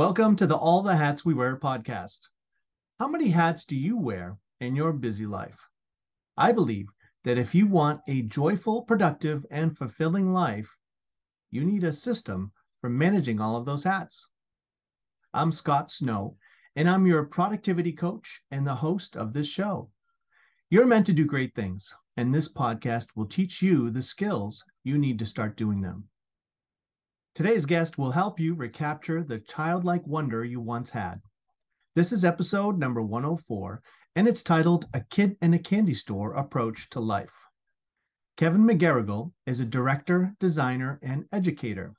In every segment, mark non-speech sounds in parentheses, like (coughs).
Welcome to the All the Hats We Wear podcast. How many hats do you wear in your busy life? I believe that if you want a joyful, productive, and fulfilling life, you need a system for managing all of those hats. I'm Scott Snow, and I'm your productivity coach and the host of this show. You're meant to do great things, and this podcast will teach you the skills you need to start doing them. Today's guest will help you recapture the childlike wonder you once had. This is episode number 104, and it's titled A Kid in a Candy Store Approach to Life. Kevin McGerigle is a director, designer, and educator.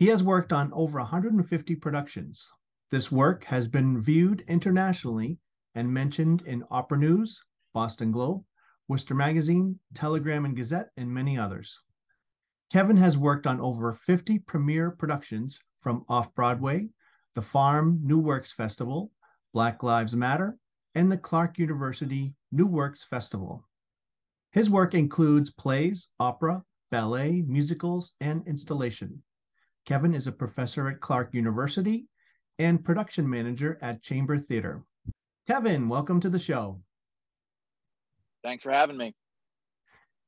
He has worked on over 150 productions. This work has been viewed internationally and mentioned in Opera News, Boston Globe, Worcester Magazine, Telegram and Gazette, and many others. Kevin has worked on over 50 premiere productions from Off Broadway, the Farm New Works Festival, Black Lives Matter, and the Clark University New Works Festival. His work includes plays, opera, ballet, musicals, and installation. Kevin is a professor at Clark University and production manager at Chamber Theater. Kevin, welcome to the show. Thanks for having me.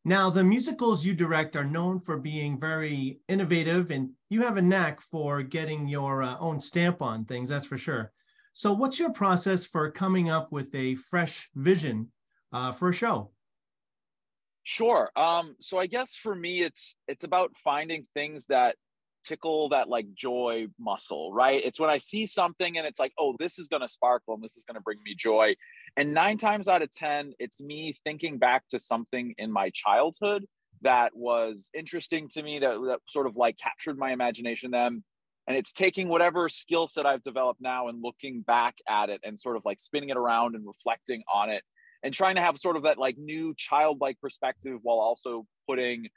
Now, the musicals you direct are known for being very innovative, and you have a knack for getting your uh, own stamp on things, that's for sure. So, what's your process for coming up with a fresh vision uh, for a show? Sure. Um, so, I guess for me, it's it's about finding things that tickle that like joy muscle, right? It's when I see something and it's like, oh, this is going to sparkle and this is going to bring me joy. And nine times out of 10, it's me thinking back to something in my childhood that was interesting to me, that, that sort of like captured my imagination then. And it's taking whatever skill set I've developed now and looking back at it and sort of like spinning it around and reflecting on it and trying to have sort of that like new childlike perspective while also putting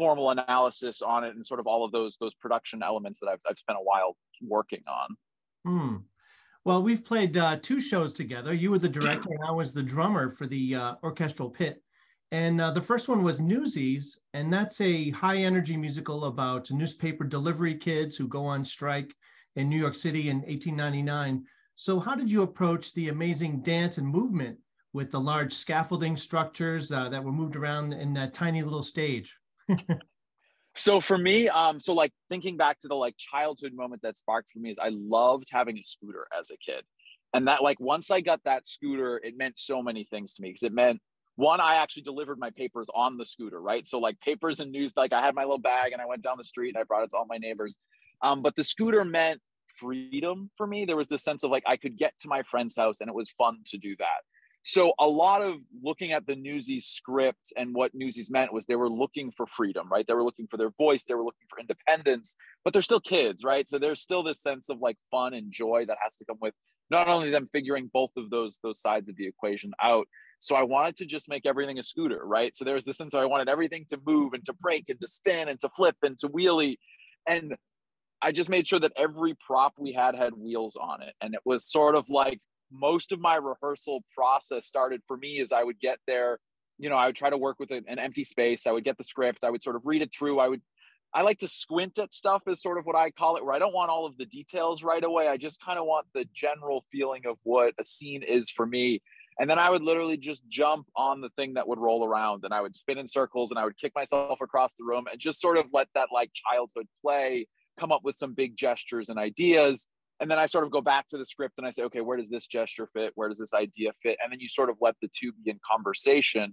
formal analysis on it and sort of all of those those production elements that I've, I've spent a while working on. Hmm. Well, we've played uh, two shows together. You were the director, and I was the drummer for the uh, orchestral pit. And uh, the first one was Newsies, and that's a high energy musical about newspaper delivery kids who go on strike in New York City in 1899. So, how did you approach the amazing dance and movement with the large scaffolding structures uh, that were moved around in that tiny little stage? (laughs) so for me um so like thinking back to the like childhood moment that sparked for me is i loved having a scooter as a kid. And that like once i got that scooter it meant so many things to me because it meant one i actually delivered my papers on the scooter right? So like papers and news like i had my little bag and i went down the street and i brought it to all my neighbors. Um, but the scooter meant freedom for me. There was this sense of like i could get to my friend's house and it was fun to do that so a lot of looking at the Newsies script and what Newsies meant was they were looking for freedom, right? They were looking for their voice, they were looking for independence, but they're still kids, right? So there's still this sense of like fun and joy that has to come with not only them figuring both of those those sides of the equation out. So I wanted to just make everything a scooter, right? So there was this sense I wanted everything to move and to break and to spin and to flip and to wheelie. And I just made sure that every prop we had had wheels on it. And it was sort of like most of my rehearsal process started for me is I would get there. You know, I would try to work with an, empty space. I would get the script. I would sort of read it through. I would, I like to squint at stuff, is sort of what I call it, where I don't want all of the details right away. I just kind of want the general feeling of what a scene is for me. And then I would literally just jump on the thing that would roll around and I would spin in circles and I would kick myself across the room and just sort of let that like childhood play come up with some big gestures and ideas and then I sort of go back to the script and I say, okay, where does this gesture fit? Where does this idea fit? And then you sort of let the two be in conversation.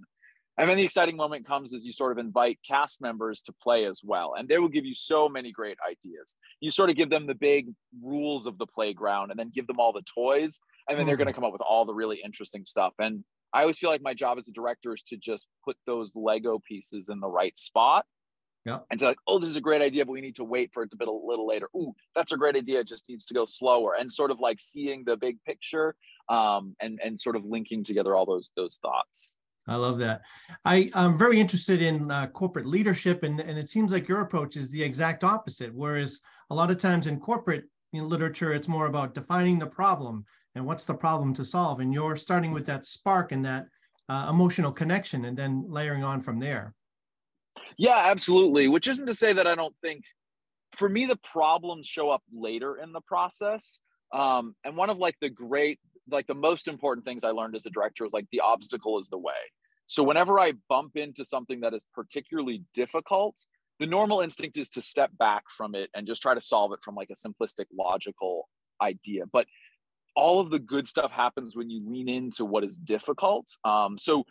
And then the exciting moment comes as you sort of invite cast members to play as well. And they will give you so many great ideas. You sort of give them the big rules of the playground and then give them all the toys. And then mm. they're going to come up with all the really interesting stuff. And I always feel like my job as a director is to just put those Lego pieces in the right spot yeah. And so like, oh, this is a great idea, but we need to wait for it to build a little later. Ooh, that's a great idea. It just needs to go slower. And sort of like seeing the big picture um, and and sort of linking together all those those thoughts. I love that. I, I'm very interested in uh, corporate leadership, and, and it seems like your approach is the exact opposite. Whereas a lot of times in corporate in literature, it's more about defining the problem and what's the problem to solve. And you're starting with that spark and that uh, emotional connection, and then layering on from there. Yeah, absolutely. Which isn't to say that I don't think for me, the problems show up later in the process. Um, and one of like the great, like the most important things I learned as a director was like the obstacle is the way. So whenever I bump into something that is particularly difficult, the normal instinct is to step back from it and just try to solve it from like a simplistic logical idea. But all of the good stuff happens when you lean into what is difficult. Um, so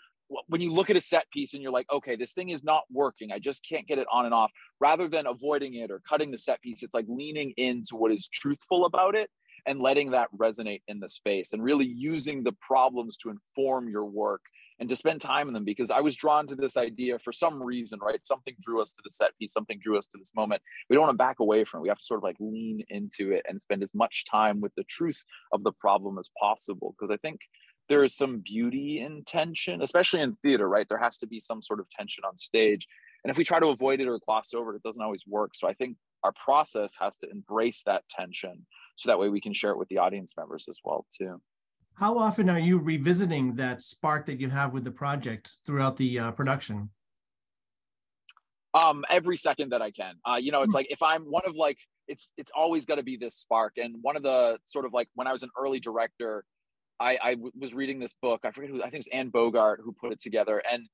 when you look at a set piece and you're like, okay, this thing is not working, I just can't get it on and off, rather than avoiding it or cutting the set piece, it's like leaning into what is truthful about it and letting that resonate in the space and really using the problems to inform your work and to spend time in them because I was drawn to this idea for some reason, right? Something drew us to the set piece, something drew us to this moment. We don't want to back away from it. We have to sort of like lean into it and spend as much time with the truth of the problem as possible. Because I think there is some beauty in tension, especially in theater, right? There has to be some sort of tension on stage. And if we try to avoid it or gloss over it, it doesn't always work. So I think our process has to embrace that tension so that way we can share it with the audience members as well too how often are you revisiting that spark that you have with the project throughout the uh, production? Um, every second that I can. Uh, you know, it's hmm. like if I'm one of like it's it's always got to be this spark. And one of the sort of like when I was an early director, I, I w- was reading this book. I forget who I think it was Anne Bogart who put it together, and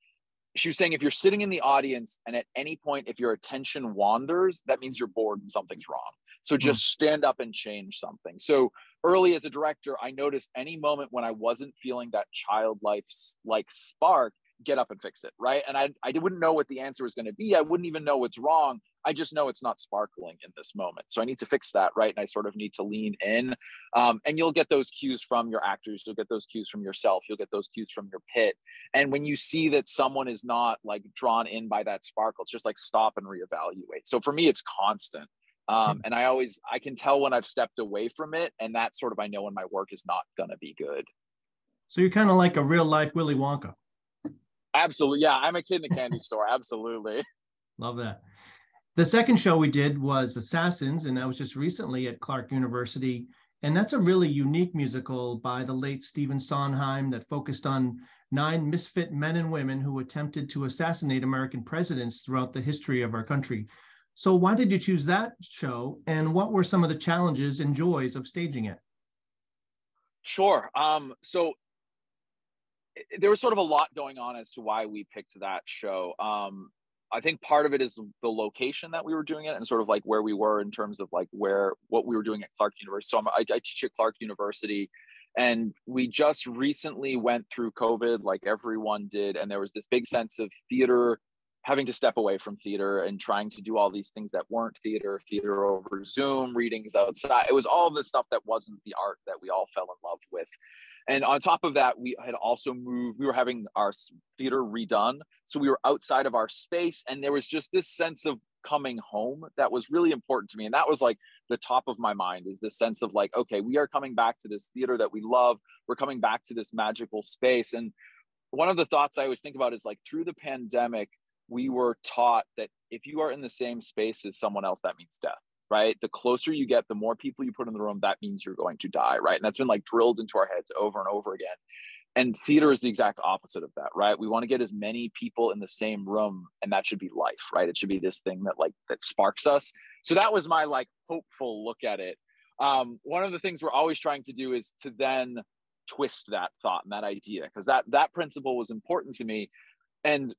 she was saying if you're sitting in the audience and at any point if your attention wanders, that means you're bored and something's wrong. So hmm. just stand up and change something. So early as a director, I noticed any moment when I wasn't feeling that childlike like spark, get up and fix it, right? And I I wouldn't know what the answer was going to be. I wouldn't even know what's wrong. I just know it's not sparkling in this moment. So I need to fix that, right? And I sort of need to lean in. Um, and you'll get those cues from your actors. You'll get those cues from yourself. You'll get those cues from your pit. And when you see that someone is not like drawn in by that sparkle, it's just like stop and reevaluate. So for me, it's constant. Um, hmm. and I always I can tell when I've stepped away from it, and that's sort of I know when my work is not gonna be good. So you're kind of like a real life Willy Wonka. Absolutely, yeah. I'm a kid in the candy store. Absolutely. Love that. The second show we did was Assassins, and that was just recently at Clark University. And that's a really unique musical by the late Stephen Sondheim that focused on nine misfit men and women who attempted to assassinate American presidents throughout the history of our country. So, why did you choose that show, and what were some of the challenges and joys of staging it? Sure. Um, so, there was sort of a lot going on as to why we picked that show. Um, I think part of it is the location that we were doing it and sort of like where we were in terms of like where what we were doing at Clark University. So I, I teach at Clark University, and we just recently went through COVID, like everyone did, and there was this big sense of theater having to step away from theater and trying to do all these things that weren't theater, theater over Zoom, readings outside. It was all the stuff that wasn't the art that we all fell in love with. And on top of that, we had also moved, we were having our theater redone. So we were outside of our space, and there was just this sense of coming home that was really important to me. And that was like the top of my mind is this sense of like, okay, we are coming back to this theater that we love. We're coming back to this magical space. And one of the thoughts I always think about is like through the pandemic, we were taught that if you are in the same space as someone else, that means death, right? The closer you get, the more people you put in the room, that means you're going to die, right? And that's been like drilled into our heads over and over again. And theater is the exact opposite of that, right? We want to get as many people in the same room, and that should be life, right? It should be this thing that like that sparks us. So that was my like hopeful look at it. Um, one of the things we're always trying to do is to then twist that thought and that idea because that that principle was important to me and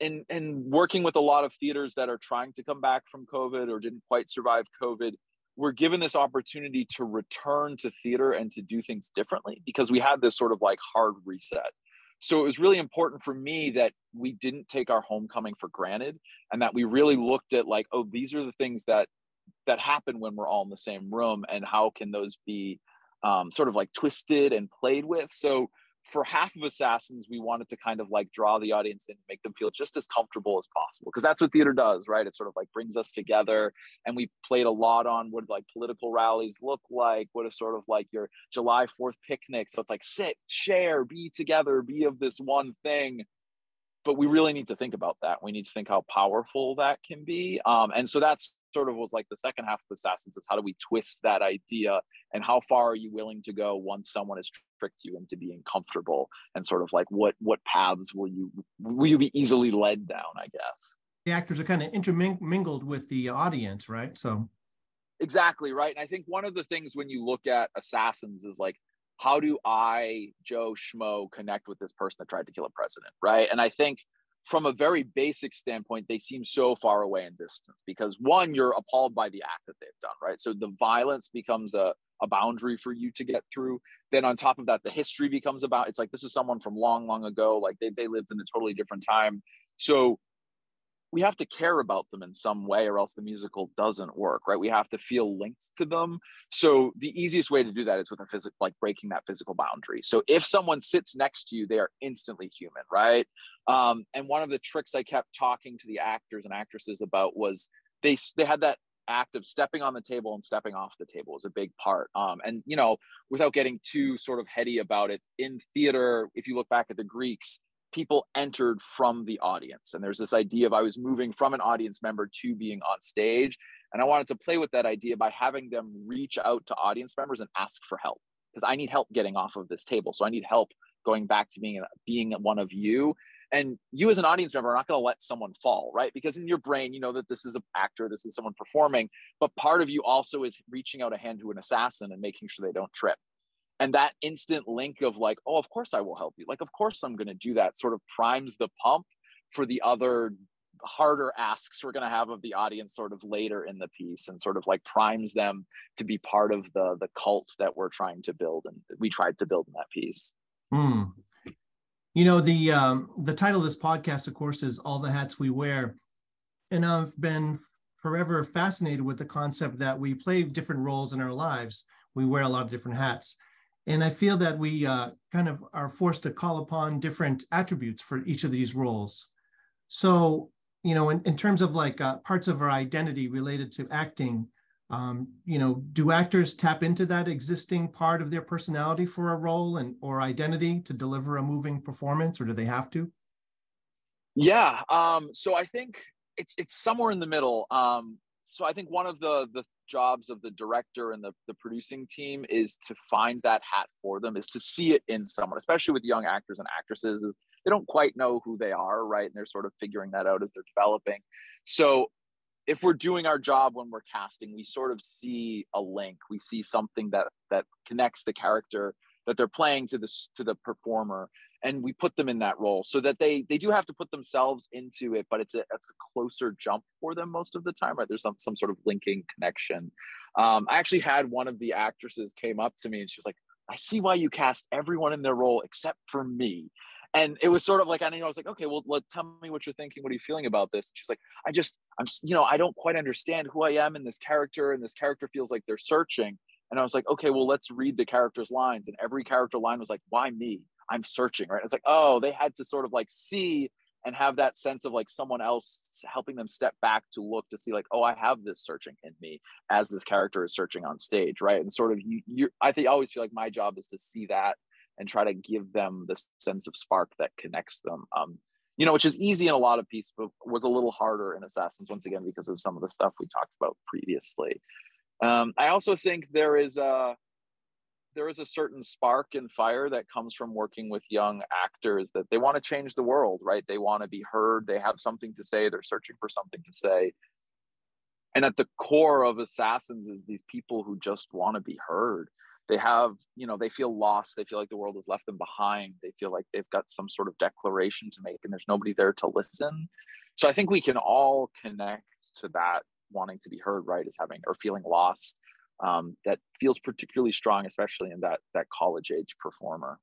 and and working with a lot of theaters that are trying to come back from covid or didn't quite survive covid we're given this opportunity to return to theater and to do things differently because we had this sort of like hard reset. So it was really important for me that we didn't take our homecoming for granted and that we really looked at like oh these are the things that that happen when we're all in the same room and how can those be um, sort of like twisted and played with. So for half of assassins we wanted to kind of like draw the audience and make them feel just as comfortable as possible because that's what theater does right? It sort of like brings us together and we played a lot on what like political rallies look like what is sort of like your july 4th picnic so it's like sit share be together be of this one thing. But we really need to think about that. We need to think how powerful that can be um, and so that's sort of was like the second half of assassins is how do we twist that idea and how far are you willing to go once someone has tricked you into being comfortable and sort of like what what paths will you will you be easily led down i guess the actors are kind of intermingled with the audience, right? So exactly right. And I think one of the things when you look at assassins is like, how do I, Joe Schmo, connect with this person that tried to kill a president, right? And I think from a very basic standpoint, they seem so far away in distance because one, you're appalled by the act that they've done, right? So the violence becomes a, a boundary for you to get through. Then on top of that, the history becomes about it's like this is someone from long, long ago, like they, they lived in a totally different time. So we have to care about them in some way or else the musical doesn't work right? We have to feel linked to them. So the easiest way to do that is with a physical like breaking that physical boundary. So if someone sits next to you they are instantly human right? Um, and one of the tricks i kept talking to the actors and actresses about was they they had that act of stepping on the table and stepping off the table was a big part. Um, and you know without getting too sort of heady about it in theater if you look back at the greeks people entered from the audience. And there's this idea of I was moving from an audience member to being on stage. And I wanted to play with that idea by having them reach out to audience members and ask for help because I need help getting off of this table. So I need help going back to being being one of you. And you as an audience member are not going to let someone fall, right? Because in your brain, you know that this is an actor, this is someone performing, but part of you also is reaching out a hand to an assassin and making sure they don't trip and that instant link of like oh of course i will help you. Like of course i'm going to do that sort of primes the pump for the other harder asks we're going to have of the audience sort of later in the piece and sort of like primes them to be part of the the cult that we're trying to build and we tried to build in that piece. Hmm. you know the um the title of this podcast of course is all the hats we wear. And i've been forever fascinated with the concept that we play different roles in our lives. We wear a lot of different hats and I feel that we uh, kind of are forced to call upon different attributes for each of these roles. So, you know, in, in terms of like uh, parts of our identity related to acting, um, you know, do actors tap into that existing part of their personality for a role and or identity to deliver a moving performance, or do they have to? Yeah. Um, so I think it's it's somewhere in the middle. Um, so I think one of the the jobs of the director and the, the producing team is to find that hat for them, is to see it in someone, especially with young actors and actresses. Is they don't quite know who they are, right? And they're sort of figuring that out as they're developing. So if we're doing our job when we're casting, we sort of see a link. We see something that that connects the character that they're playing to this to the performer and we put them in that role so that they they do have to put themselves into it but it's a it's a closer jump for them most of the time right? There's some some sort of linking connection. Um, i actually had one of the actresses came up to me and she was like i see why you cast everyone in their role except for me. And it was sort of like I, know, I was like okay well let tell me what you're thinking. What are you feeling about this? She's like i just i'm you know i don't quite understand who i am in this character and this character feels like they're searching. And i was like okay well let's read the character's lines. And every character line was like why me I'm searching, right? It's like, oh, they had to sort of like see and have that sense of like someone else helping them step back to look to see like, oh, I have this searching in me as this character is searching on stage, right? And sort of you, you I think I always feel like my job is to see that and try to give them the sense of spark that connects them. Um, you know, which is easy in a lot of pieces, but was a little harder in Assassins once again because of some of the stuff we talked about previously. Um, I also think there is a there is a certain spark and fire that comes from working with young actors that they want to change the world, right? They want to be heard. They have something to say. They're searching for something to say. And at the core of Assassins is these people who just want to be heard. They have, you know, they feel lost. They feel like the world has left them behind. They feel like they've got some sort of declaration to make and there's nobody there to listen. So I think we can all connect to that wanting to be heard, right? Is having or feeling lost um, that feels particularly strong, especially in that that college age performer.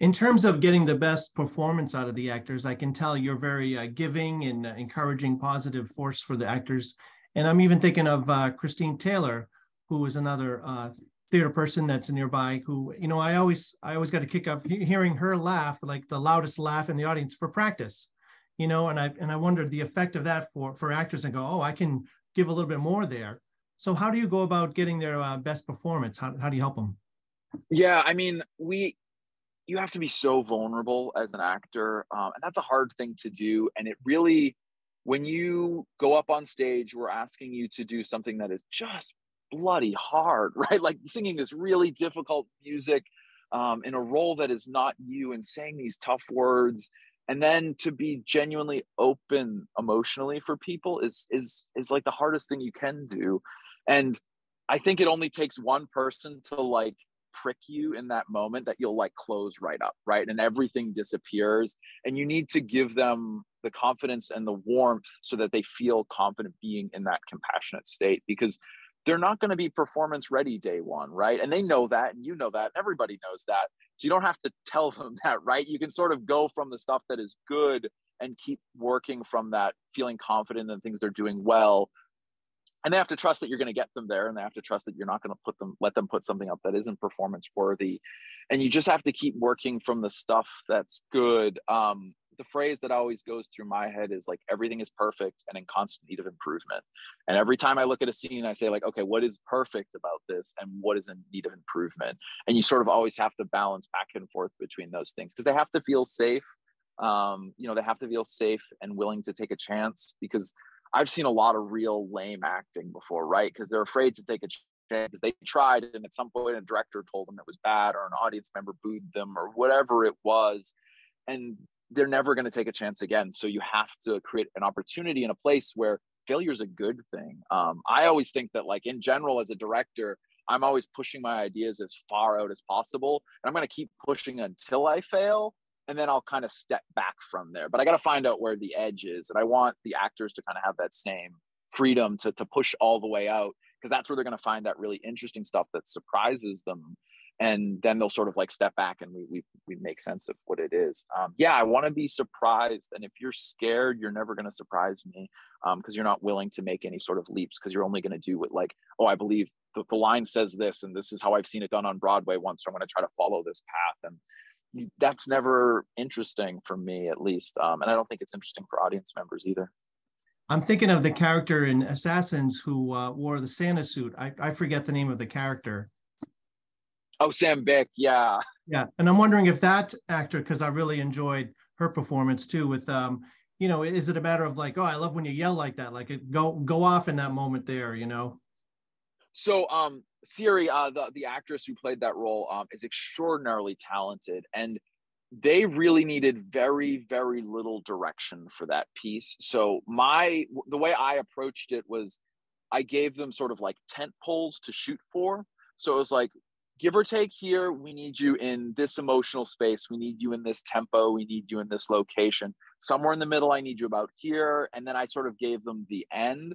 In terms of getting the best performance out of the actors, I can tell you're very uh, giving and uh, encouraging, positive force for the actors. And I'm even thinking of uh, Christine Taylor, who is another uh, theater person that's nearby. Who you know, I always I always got to kick up hearing her laugh, like the loudest laugh in the audience for practice. You know, and I and I wondered the effect of that for for actors and go, oh, I can give a little bit more there so how do you go about getting their uh, best performance? How, how do you help them? Yeah, I mean, we you have to be so vulnerable as an actor, um, and that's a hard thing to do. And it really, when you go up on stage, we're asking you to do something that is just bloody hard, (laughs) right? Like singing this really difficult music um, in a role that is not you, and saying these tough words and then to be genuinely open emotionally for people is is is like the hardest thing you can do and i think it only takes one person to like prick you in that moment that you'll like close right up right and everything disappears and you need to give them the confidence and the warmth so that they feel confident being in that compassionate state because they're not going to be performance ready day one, right? And they know that, and you know that, everybody knows that. So you don't have to tell them (laughs) that, right? You can sort of go from the stuff that is good and keep working from that, feeling confident in things they're doing well. And they have to trust that you're going to get them there, and they have to trust that you're not going to put them, let them put something up that isn't performance worthy. And you just have to keep working from the stuff that's good. Um, the phrase that always goes through my head is like everything is perfect and in constant need of improvement. And every time I look at a scene, I say like, okay, what is perfect about this and what is in need of improvement? And you sort of always have to balance back and forth between those things because they have to feel safe. Um, you know, they have to feel safe and willing to take a chance because I've seen a lot of real lame acting before, right? Because they're afraid to take a chance because they tried and at some point a director told them it was bad or an audience member booed them or whatever it was and they're never going to take a chance again. So you have to create an opportunity in a place where failure is a good thing. Um, I always think that, like in general, as a director, I'm always pushing my ideas as far out as possible, and I'm going to keep pushing until I fail, and then I'll kind of step back from there. But I got to find out where the edge is, and I want the actors to kind of have that same freedom to to push all the way out because that's where they're going to find that really interesting stuff that surprises them and then they'll sort of like step back and we we, we make sense of what it is um, yeah i want to be surprised and if you're scared you're never going to surprise me because um, you're not willing to make any sort of leaps because you're only going to do what like oh i believe the, the line says this and this is how i've seen it done on broadway once so i'm going to try to follow this path and that's never interesting for me at least um, and i don't think it's interesting for audience members either I'm thinking of the character in Assassins who uh, wore the Santa suit. I, I forget the name of the character. Oh, Sam Byck, yeah. Yeah, and I'm wondering if that actor, because I really enjoyed her performance too. With um, you know, is it a matter of like, oh, I love when you yell like that, like it go go off in that moment there, you know? So, um, Siri, uh, the the actress who played that role, um, is extraordinarily talented, and they really needed very very little direction for that piece. So my the way I approached it was, I gave them sort of like tent poles to shoot for. So it was like give or take here, we need you in this emotional space. We need you in this tempo. We need you in this location. Somewhere in the middle, I need you about here. And then I sort of gave them the end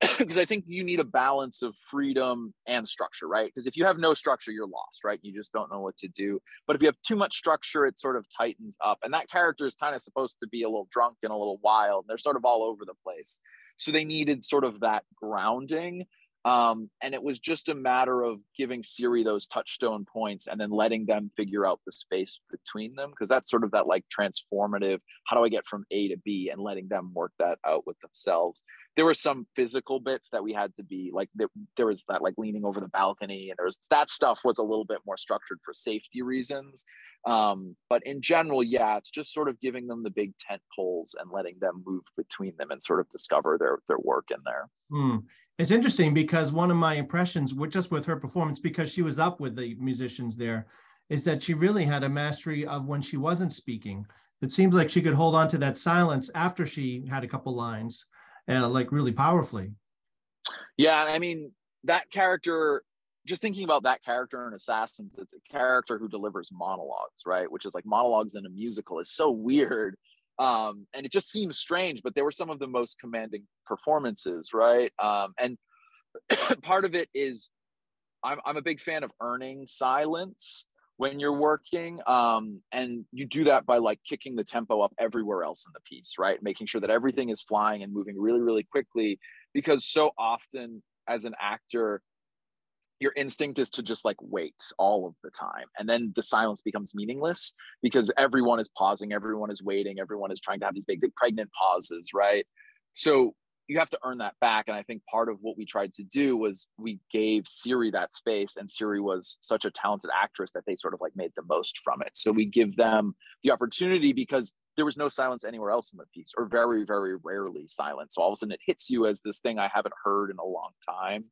(coughs) because I think you need a balance of freedom and structure, right? Because if you have no structure, you're lost, right? You just don't know what to do. But if you have too much structure, it sort of tightens up. And that character is kind of supposed to be a little drunk and a little wild. They're sort of all over the place. So they needed sort of that grounding um, and it was just a matter of giving Siri those touchstone points and then letting them figure out the space between them. Cause that's sort of that like transformative, how do I get from A to B and letting them work that out with themselves. There were some physical bits that we had to be like, there, there was that like leaning over the balcony and there was that stuff was a little bit more structured for safety reasons. Um, but in general, yeah, it's just sort of giving them the big tent poles and letting them move between them and sort of discover their their work in there. Mm. It's interesting because one of my impressions, with just with her performance, because she was up with the musicians there, is that she really had a mastery of when she wasn't speaking. It seems like she could hold on to that silence after she had a couple lines, uh, like really powerfully. Yeah, I mean that character just thinking about that character in Assassins, it's a character who delivers monologues, right? Which is like monologues in a musical is so weird. Um, and it just seems strange, but they were some of the most commanding performances, right? Um, and (coughs) part of it is I'm, I'm a big fan of earning silence when you're working. Um, and you do that by like kicking the tempo up everywhere else in the piece, right? Making sure that everything is flying and moving really, really quickly. Because so often as an actor, your instinct is to just like wait all of the time and then the silence becomes meaningless because everyone is pausing everyone is waiting everyone is trying to have these big, big pregnant pauses right? So you have to earn that back and i think part of what we tried to do was we gave siri that space and siri was such a talented actress that they sort of like made the most from it. So we give them the opportunity because there was no silence anywhere else in the piece or very very rarely silence. So all of a sudden it hits you as this thing i haven't heard in a long time.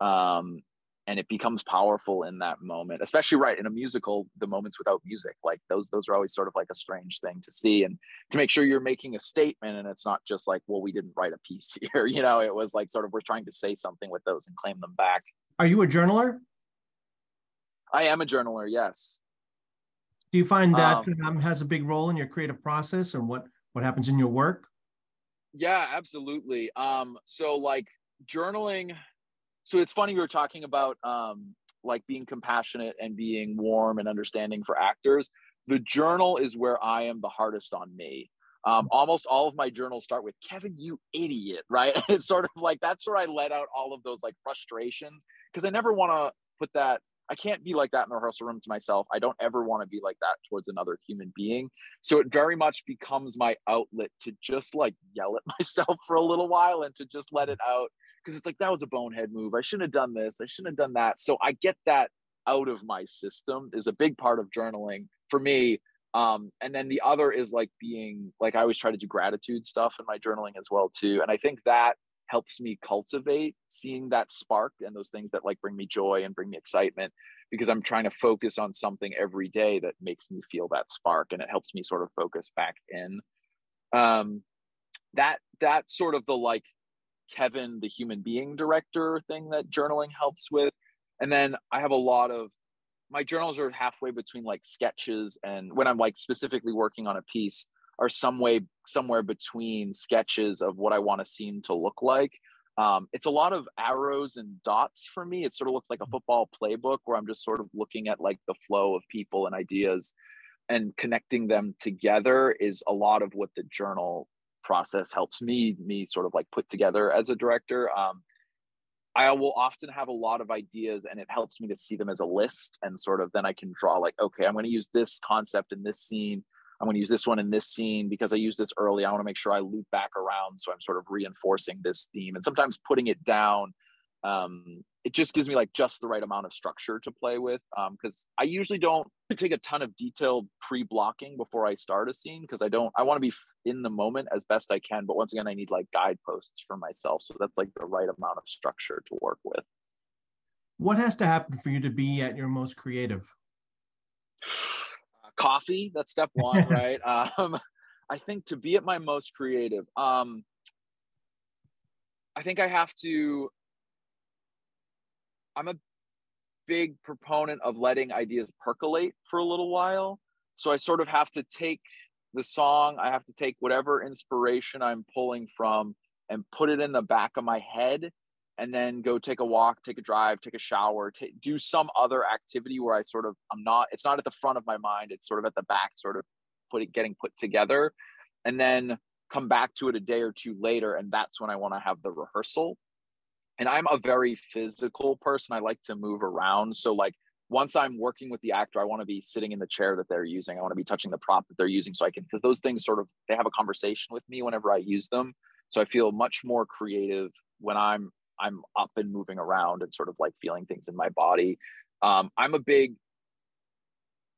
Um, and it becomes powerful in that moment especially right in a musical the moments without music like those those are always sort of like a strange thing to see and to make sure you're making a statement and it's not just like well we didn't write a piece (laughs) here you know it was like sort of we're trying to say something with those and claim them back. Are you a journaler? I am a journaler yes. Do you find that um, um, has a big role in your creative process and what what happens in your work? Yeah absolutely. Um so like journaling so it's funny we were talking about um, like being compassionate and being warm and understanding for actors. The journal is where i am the hardest on me. Um, almost all of my journals start with kevin you idiot (laughs) right? And it's sort of like that's where i let out all of those like frustrations because i never want to put that i can't be like that in the rehearsal room to myself. I don't ever want to be like that towards another human being. So it very much becomes my outlet to just like yell at (laughs) myself for a little while and to just let it out because it's like that was a bonehead move. I shouldn't have done this. I shouldn't have done that. So I get that out of my system is a big part of journaling for me. Um, and then the other is like being like I always try to do gratitude stuff in my journaling as well too. And I think that helps me cultivate seeing that spark and those things that like bring me joy and bring me excitement because I'm trying to focus on something every day that makes me feel that spark and it helps me sort of focus back in. Um, that that's sort of the like Kevin, the human being director thing that journaling helps with. And then I have a lot of my journals are halfway between like sketches and when I'm like specifically working on a piece are some way somewhere between sketches of what I want a scene to look like. Um, it's a lot of arrows and dots for me. It sort of looks like a football playbook where I'm just sort of looking at like the flow of people and ideas and connecting them together is a lot of what the journal process helps me me sort of like put together as a director. Um, i will often have a lot of ideas and it helps me to see them as a list and sort of then i can draw like okay i'm going to use this concept in this scene. I'm going to use this one in this scene because i used this early. I want to make sure i loop back around so i'm sort of reinforcing this theme. And sometimes putting it down um, it just gives me like just the right amount of structure to play with because um, i usually don't take a ton of detailed pre-blocking before i start a scene because i don't i want to be in the moment as best i can but once again i need like guideposts for myself so that's like the right amount of structure to work with. What has to happen for you to be at your most creative? Uh, (sighs) coffee that's step one (laughs) right? Um, i think to be at my most creative um, i think i have to I'm a big proponent of letting ideas percolate for a little while. So I sort of have to take the song, I have to take whatever inspiration I'm pulling from and put it in the back of my head and then go take a walk, take a drive, take a shower, t- do some other activity where I sort of I'm not it's not at the front of my mind, it's sort of at the back sort of put it getting put together and then come back to it a day or two later and that's when I want to have the rehearsal and I'm a very physical person. I like to move around. So like once I'm working with the actor, I want to be sitting in the chair that they're using. I want to be touching the prop that they're using so I can because those things sort of they have a conversation with me whenever I use them. So I feel much more creative when I'm I'm up and moving around and sort of like feeling things in my body. Um, I'm a big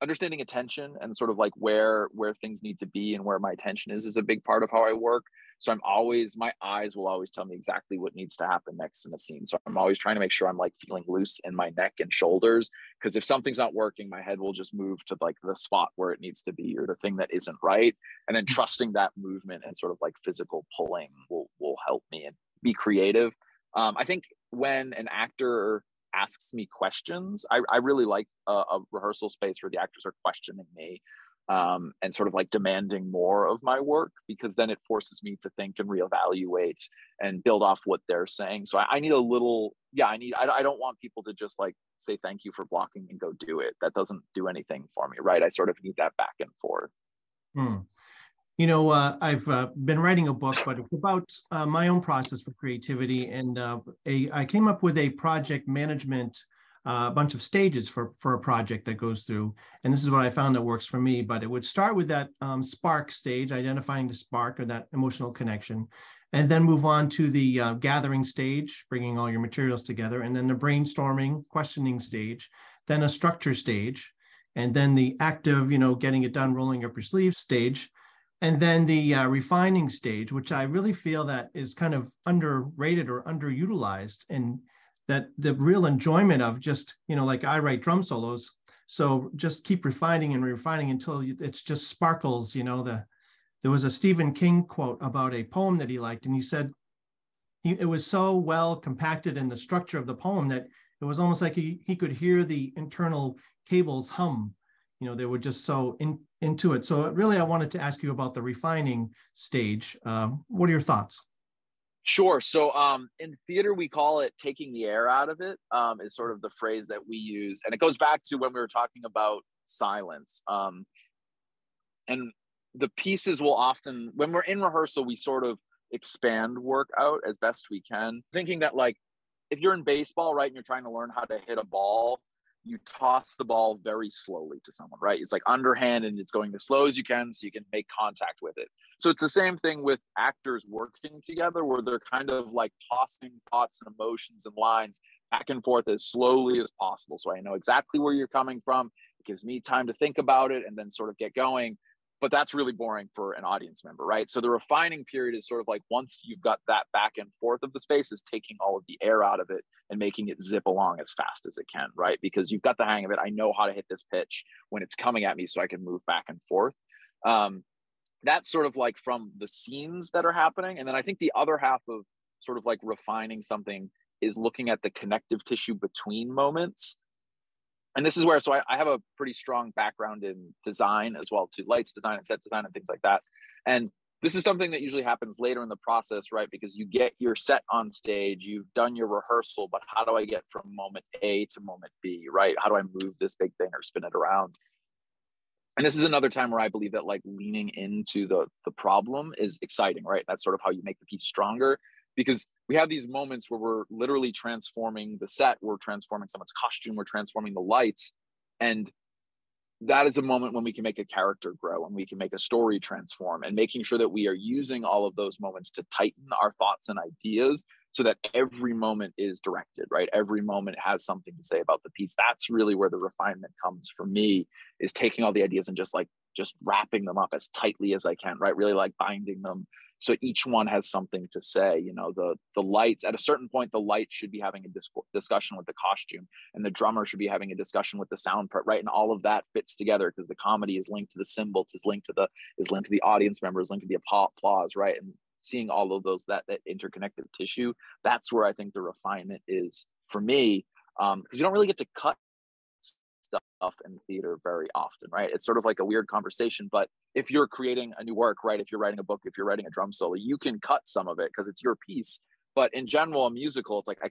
understanding attention and sort of like where where things need to be and where my attention is is a big part of how I work. So I'm always my eyes will always tell me exactly what needs to happen next in a scene. So I'm always trying to make sure I'm like feeling loose in my neck and shoulders because if something's not working, my head will just move to like the spot where it needs to be or the thing that isn't right. And then mm. trusting that movement and sort of like physical pulling will will help me and be creative. Um, I think when an actor asks me questions. I, I really like a, a, rehearsal space where the actors are questioning me um, and sort of like demanding more of my work because then it forces me to think and reevaluate and build off what they're saying. So I, I need a little, yeah, I need, I, I don't want people to just like say thank you for blocking and go do it. That doesn't do anything for me, right? I sort of need that back and forth. Hmm. You know, uh, I've uh, been writing a book, but it's about uh, my own process for creativity. And uh, a, I came up with a project management, a bunch of stages for, for a project that goes through. And this is what I found that works for me. But it would start with that um, spark stage, identifying the spark or that emotional connection, and then move on to the uh, gathering stage, bringing all your materials together, and then the brainstorming, questioning stage, then a structure stage, and then the active, you know, getting it done, rolling up your sleeves stage and then the uh, refining stage which i really feel that is kind of underrated or underutilized and that the real enjoyment of just you know like i write drum solos. So just keep refining and refining until it's just sparkles you know the there was a stephen king quote about a poem that he liked and he said he, it was so well compacted in the structure of the poem that it was almost like he, he could hear the internal cables hum. You know they were just so in, into it. So really i wanted to ask you about the refining stage. Um, what are your thoughts Sure. So um, in theater, we call it taking the air out of it, um, is sort of the phrase that we use. And it goes back to when we were talking about silence. Um, and the pieces will often, when we're in rehearsal, we sort of expand work out as best we can, thinking that, like, if you're in baseball, right, and you're trying to learn how to hit a ball, you toss the ball very slowly to someone, right? It's like underhand and it's going as slow as you can so you can make contact with it. So it's the same thing with actors working together where they're kind of like tossing thoughts and emotions and lines back and forth as slowly as possible. So I know exactly where you're coming from. It gives me time to think about it and then sort of get going but that's really boring for an audience member, right? So the refining period is sort of like once you've got that back and forth of the space, is taking all of the air out of it and making it zip along as fast as it can, right? Because you've got the hang of it. I know how to hit this pitch when it's coming at me, so I can move back and forth. Um, that's sort of like from the scenes that are happening, and then I think the other half of sort of like refining something is looking at the connective tissue between moments and this is where so I, I, have a pretty strong background in design as well to lights design and set design and things like that. And this is something that usually happens later in the process right? Because you get your set on stage you've done your rehearsal but how do i get from moment a to moment b right? How do i move this big thing or spin it around? And this is another time where i believe that like leaning into the the problem is exciting right? That's sort of how you make the piece stronger because we have these moments where we're literally transforming the set, we're transforming someone's costume, we're transforming the lights. And that is a moment when we can make a character grow and we can make a story transform and making sure that we are using all of those moments to tighten our thoughts and ideas so that every moment is directed right every moment has something to say about the piece that's really where the refinement comes for me is taking all the ideas and just like just wrapping them up as tightly as i can right really like binding them so each one has something to say you know the the lights at a certain point the light should be having a dis- discussion with the costume and the drummer should be having a discussion with the sound part right? And all of that fits together because the comedy is linked to the cymbals is linked to the is linked to the audience members linked to the applause right? And seeing all of those that that interconnective tissue that's where i think the refinement is for me because um, you don't really get to cut stuff in theater very often, right? It's sort of like a weird conversation, but if you're creating a new work, right? If you're writing a book, if you're writing a drum solo, you can cut some of it because it's your piece. But in general, a musical, it's like I,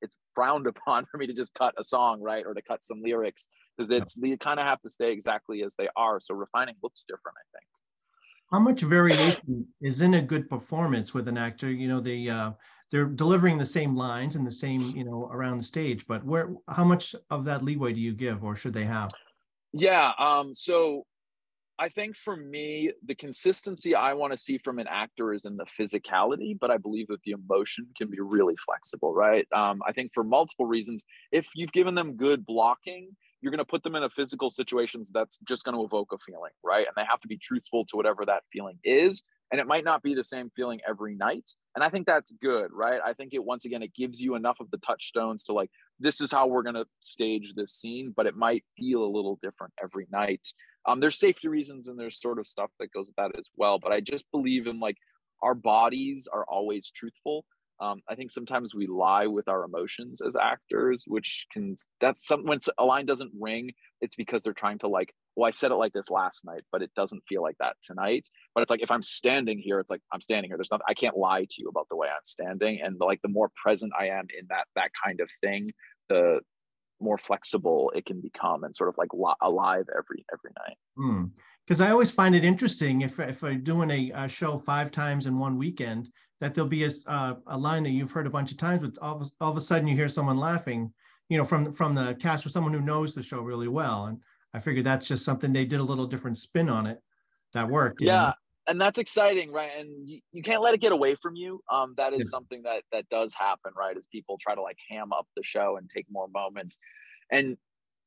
it's frowned (laughs) upon for me to just cut a song, right, or to cut some lyrics because it's you kind of have to stay exactly as they are. So refining looks different, I think. How much variation is in a good performance with an actor? You know, the uh, they're delivering the same lines and the same you know around the stage but where how much of that leeway do you give or should they have? Yeah um so i think for me the consistency i want to see from an actor is in the physicality but i believe that the emotion can be really flexible right? Um i think for multiple reasons if you've given them good blocking you're going to put them in a physical situations that's just going to evoke a feeling right? And they have to be truthful to whatever that feeling is and it might not be the same feeling every night. And i think that's good right? I think it once again it gives you enough of the touchstones to like this is how we're going to stage this scene but it might feel a little different every night. Um there's safety reasons and there's sort of stuff that goes with that as well but i just believe in like our bodies are always truthful um, I think sometimes we lie with our emotions as actors, which can that's some when a line doesn't ring, it's because they're trying to like well, I said it like this last night, but it doesn't feel like that tonight. But it's like if I'm standing here, it's like I'm standing here. There's nothing I can't lie to you about the way I'm standing. And like the more present I am in that that kind of thing, the more flexible it can become and sort of like li- alive every every night. Because hmm. I always find it interesting if if I'm doing a, a, show five times in one weekend, that there'll be a, uh, a line that you've heard a bunch of times, but all of, all of a sudden you hear someone laughing, you know, from from the cast or someone who knows the show really well, and I figured that's just something they did a little different spin on it that worked. Yeah. Know? And that's exciting, right? And you, you can't let it get away from you. Um, that is yeah. something that that does happen, right? As people try to like ham up the show and take more moments. And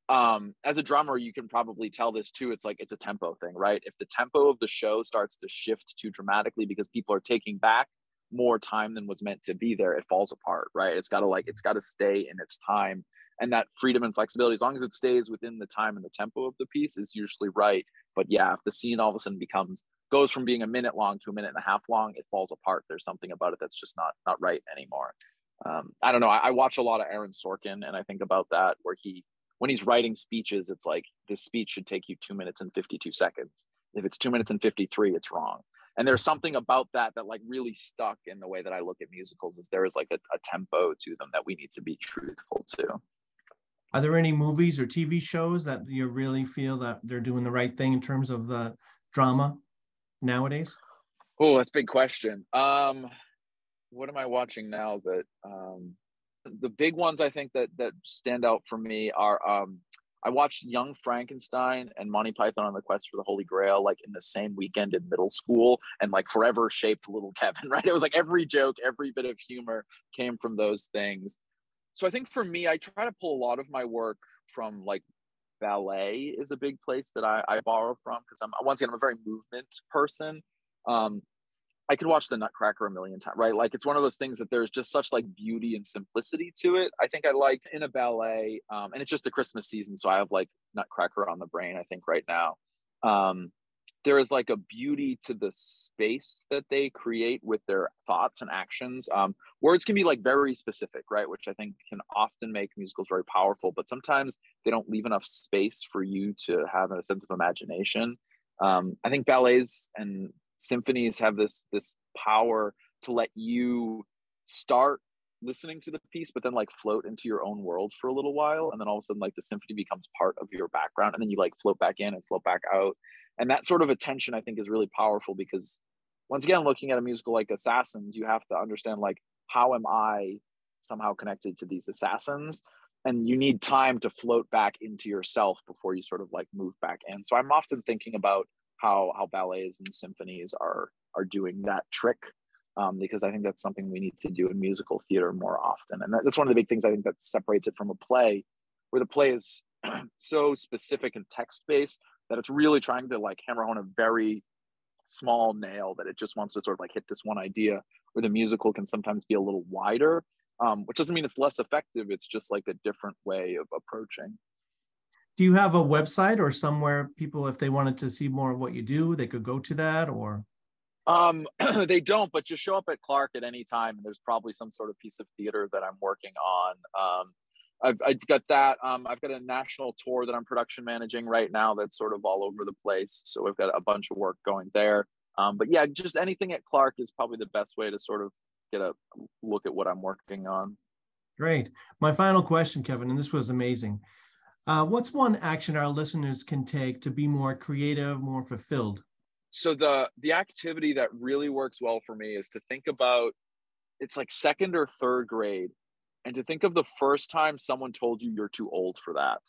um, as a drummer, you can probably tell this too. It's like it's a tempo thing, right? If the tempo of the show starts to shift too dramatically because people are taking back more time than was meant to be there, it falls apart, right? It's got to like it's got to stay in its time, and that freedom and flexibility, as long as it stays within the time and the tempo of the piece, is usually right. But yeah, if the scene all of a sudden becomes goes from being a minute long to a minute and a half long, it falls apart. There's something about it that's just not not right anymore. Um, I don't know. I, I watch a lot of Aaron Sorkin, and I think about that where he when he's writing speeches, it's like this speech should take you two minutes and 52 seconds. If it's two minutes and 53, it's wrong. And there's something about that that like really stuck in the way that I look at musicals is there is like a, a tempo to them that we need to be truthful to. Are there any movies or TV shows that you really feel that they're doing the right thing in terms of the drama nowadays? Oh, that's a big question. Um, what am I watching now that um, the big ones I think that that stand out for me are um, I watched Young Frankenstein and Monty Python on the Quest for the Holy Grail like in the same weekend in middle school and like forever shaped little (laughs) Kevin, right? It was like every joke, every bit of humor came from those things. So I think for me, I try to pull a lot of my work from like ballet is a big place that I, I borrow from because I'm once again I'm a very movement person. Um, I could watch the Nutcracker a million times, right? Like it's one of those things that there's just such like beauty and simplicity to it. I think I like in a ballet, um, and it's just the Christmas season, so I have like Nutcracker on the brain. I think right now, um, there is like a beauty to the space that they create with their thoughts and actions. Um, words can be like very specific, right? Which I think can often make musicals very powerful, but sometimes they don't leave enough space for you to have a sense of imagination. Um, I think ballets and symphonies have this this power to let you start listening to the piece but then like float into your own world for a little while and then all of a sudden like the symphony becomes part of your background and then you like float back in and float back out. And that sort of attention i think is really powerful because once again looking at a musical like assassins you have to understand like how am i somehow connected to these assassins? And you need time to float back into yourself before you sort of like move back in. So i'm often thinking about how how ballets and symphonies are are doing that trick um, because I think that's something we need to do in musical theater more often, and that's one of the big things I think that separates it from a play, where the play is (clears throat) so specific and text based that it's really trying to like hammer on a very small nail that it just wants to sort of like hit this one idea. Where the musical can sometimes be a little wider, um, which doesn't mean it's less effective. It's just like a different way of approaching do you have a website or somewhere people if they wanted to see more of what you do they could go to that or? Um, (clears throat) they don't but just show up at clark at any time and there's probably some sort of piece of theater that i'm working on. Um, I've, I've got that um, i've got a national tour that i'm production managing right now that's sort of all over the place so we've got a bunch of work going there. Um, but yeah just anything at clark is probably the best way to sort of get a look at what i'm working on. Great. My final question kevin and this was amazing uh, what's one action our listeners can take to be more creative, more fulfilled? So the the activity that really works well for me is to think about it's like second or third grade, and to think of the first time someone told you you're too old for that.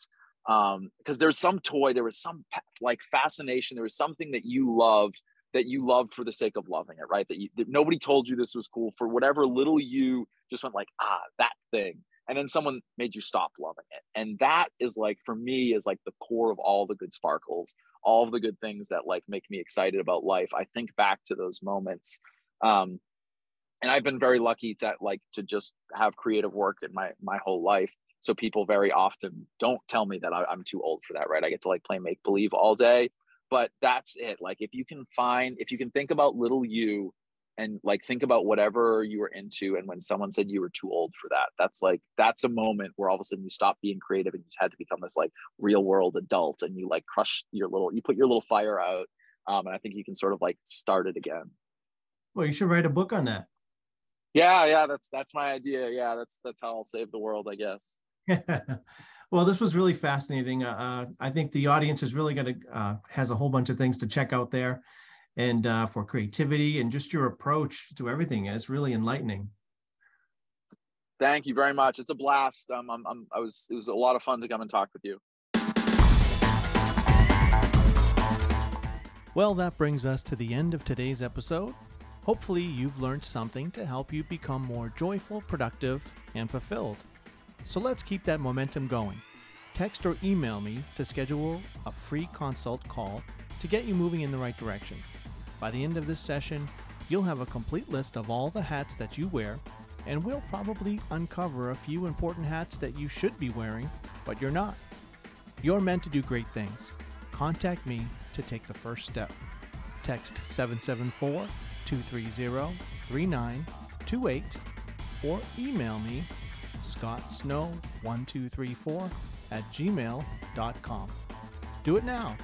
Because um, there's some toy, there was some like fascination, there was something that you loved that you loved for the sake of loving it, right? That, you, that nobody told you this was cool for whatever little you just went like, ah, that thing and then someone made you stop loving it. And that is like for me is like the core of all the good sparkles all of the good things that like make me excited about life. I think back to those moments um and i've been very lucky to like to just have creative work in my my whole life. So people very often don't tell me that I, i'm too old for that right? I get to like play make believe all day. But that's it. Like if you can find if you can think about little you and like think about whatever you were into and when someone said you were too old for that. That's like that's a moment where all of a sudden you stop being creative and you just had to become this like real world adult and you like crush your little you put your little fire out um, and i think you can sort of like start it again. Well you should write a book on that. Yeah yeah that's that's my idea. Yeah that's that's how i'll save the world i guess. (laughs) Well this was really fascinating. Uh, uh i think the audience is really going to uh, has a whole bunch of things to check out there and uh, for creativity and just your approach to everything. It's really enlightening. Thank you very much. It's a blast. Um, I'm, I'm, I was, it was a lot of fun to come and talk with you. Well, that brings us to the end of today's episode. Hopefully, you've learned something to help you become more joyful, productive, and fulfilled. So let's keep that momentum going. Text or email me to schedule a free consult call to get you moving in the right direction. By the end of this session, You'll have a complete list of all the hats that you wear, and we'll probably uncover a few important hats that you should be wearing, but you're not. You're meant to do great things. Contact me to take the first step. Text 774 230 3928 or email me scottsnow1234 at gmail.com. Do it now.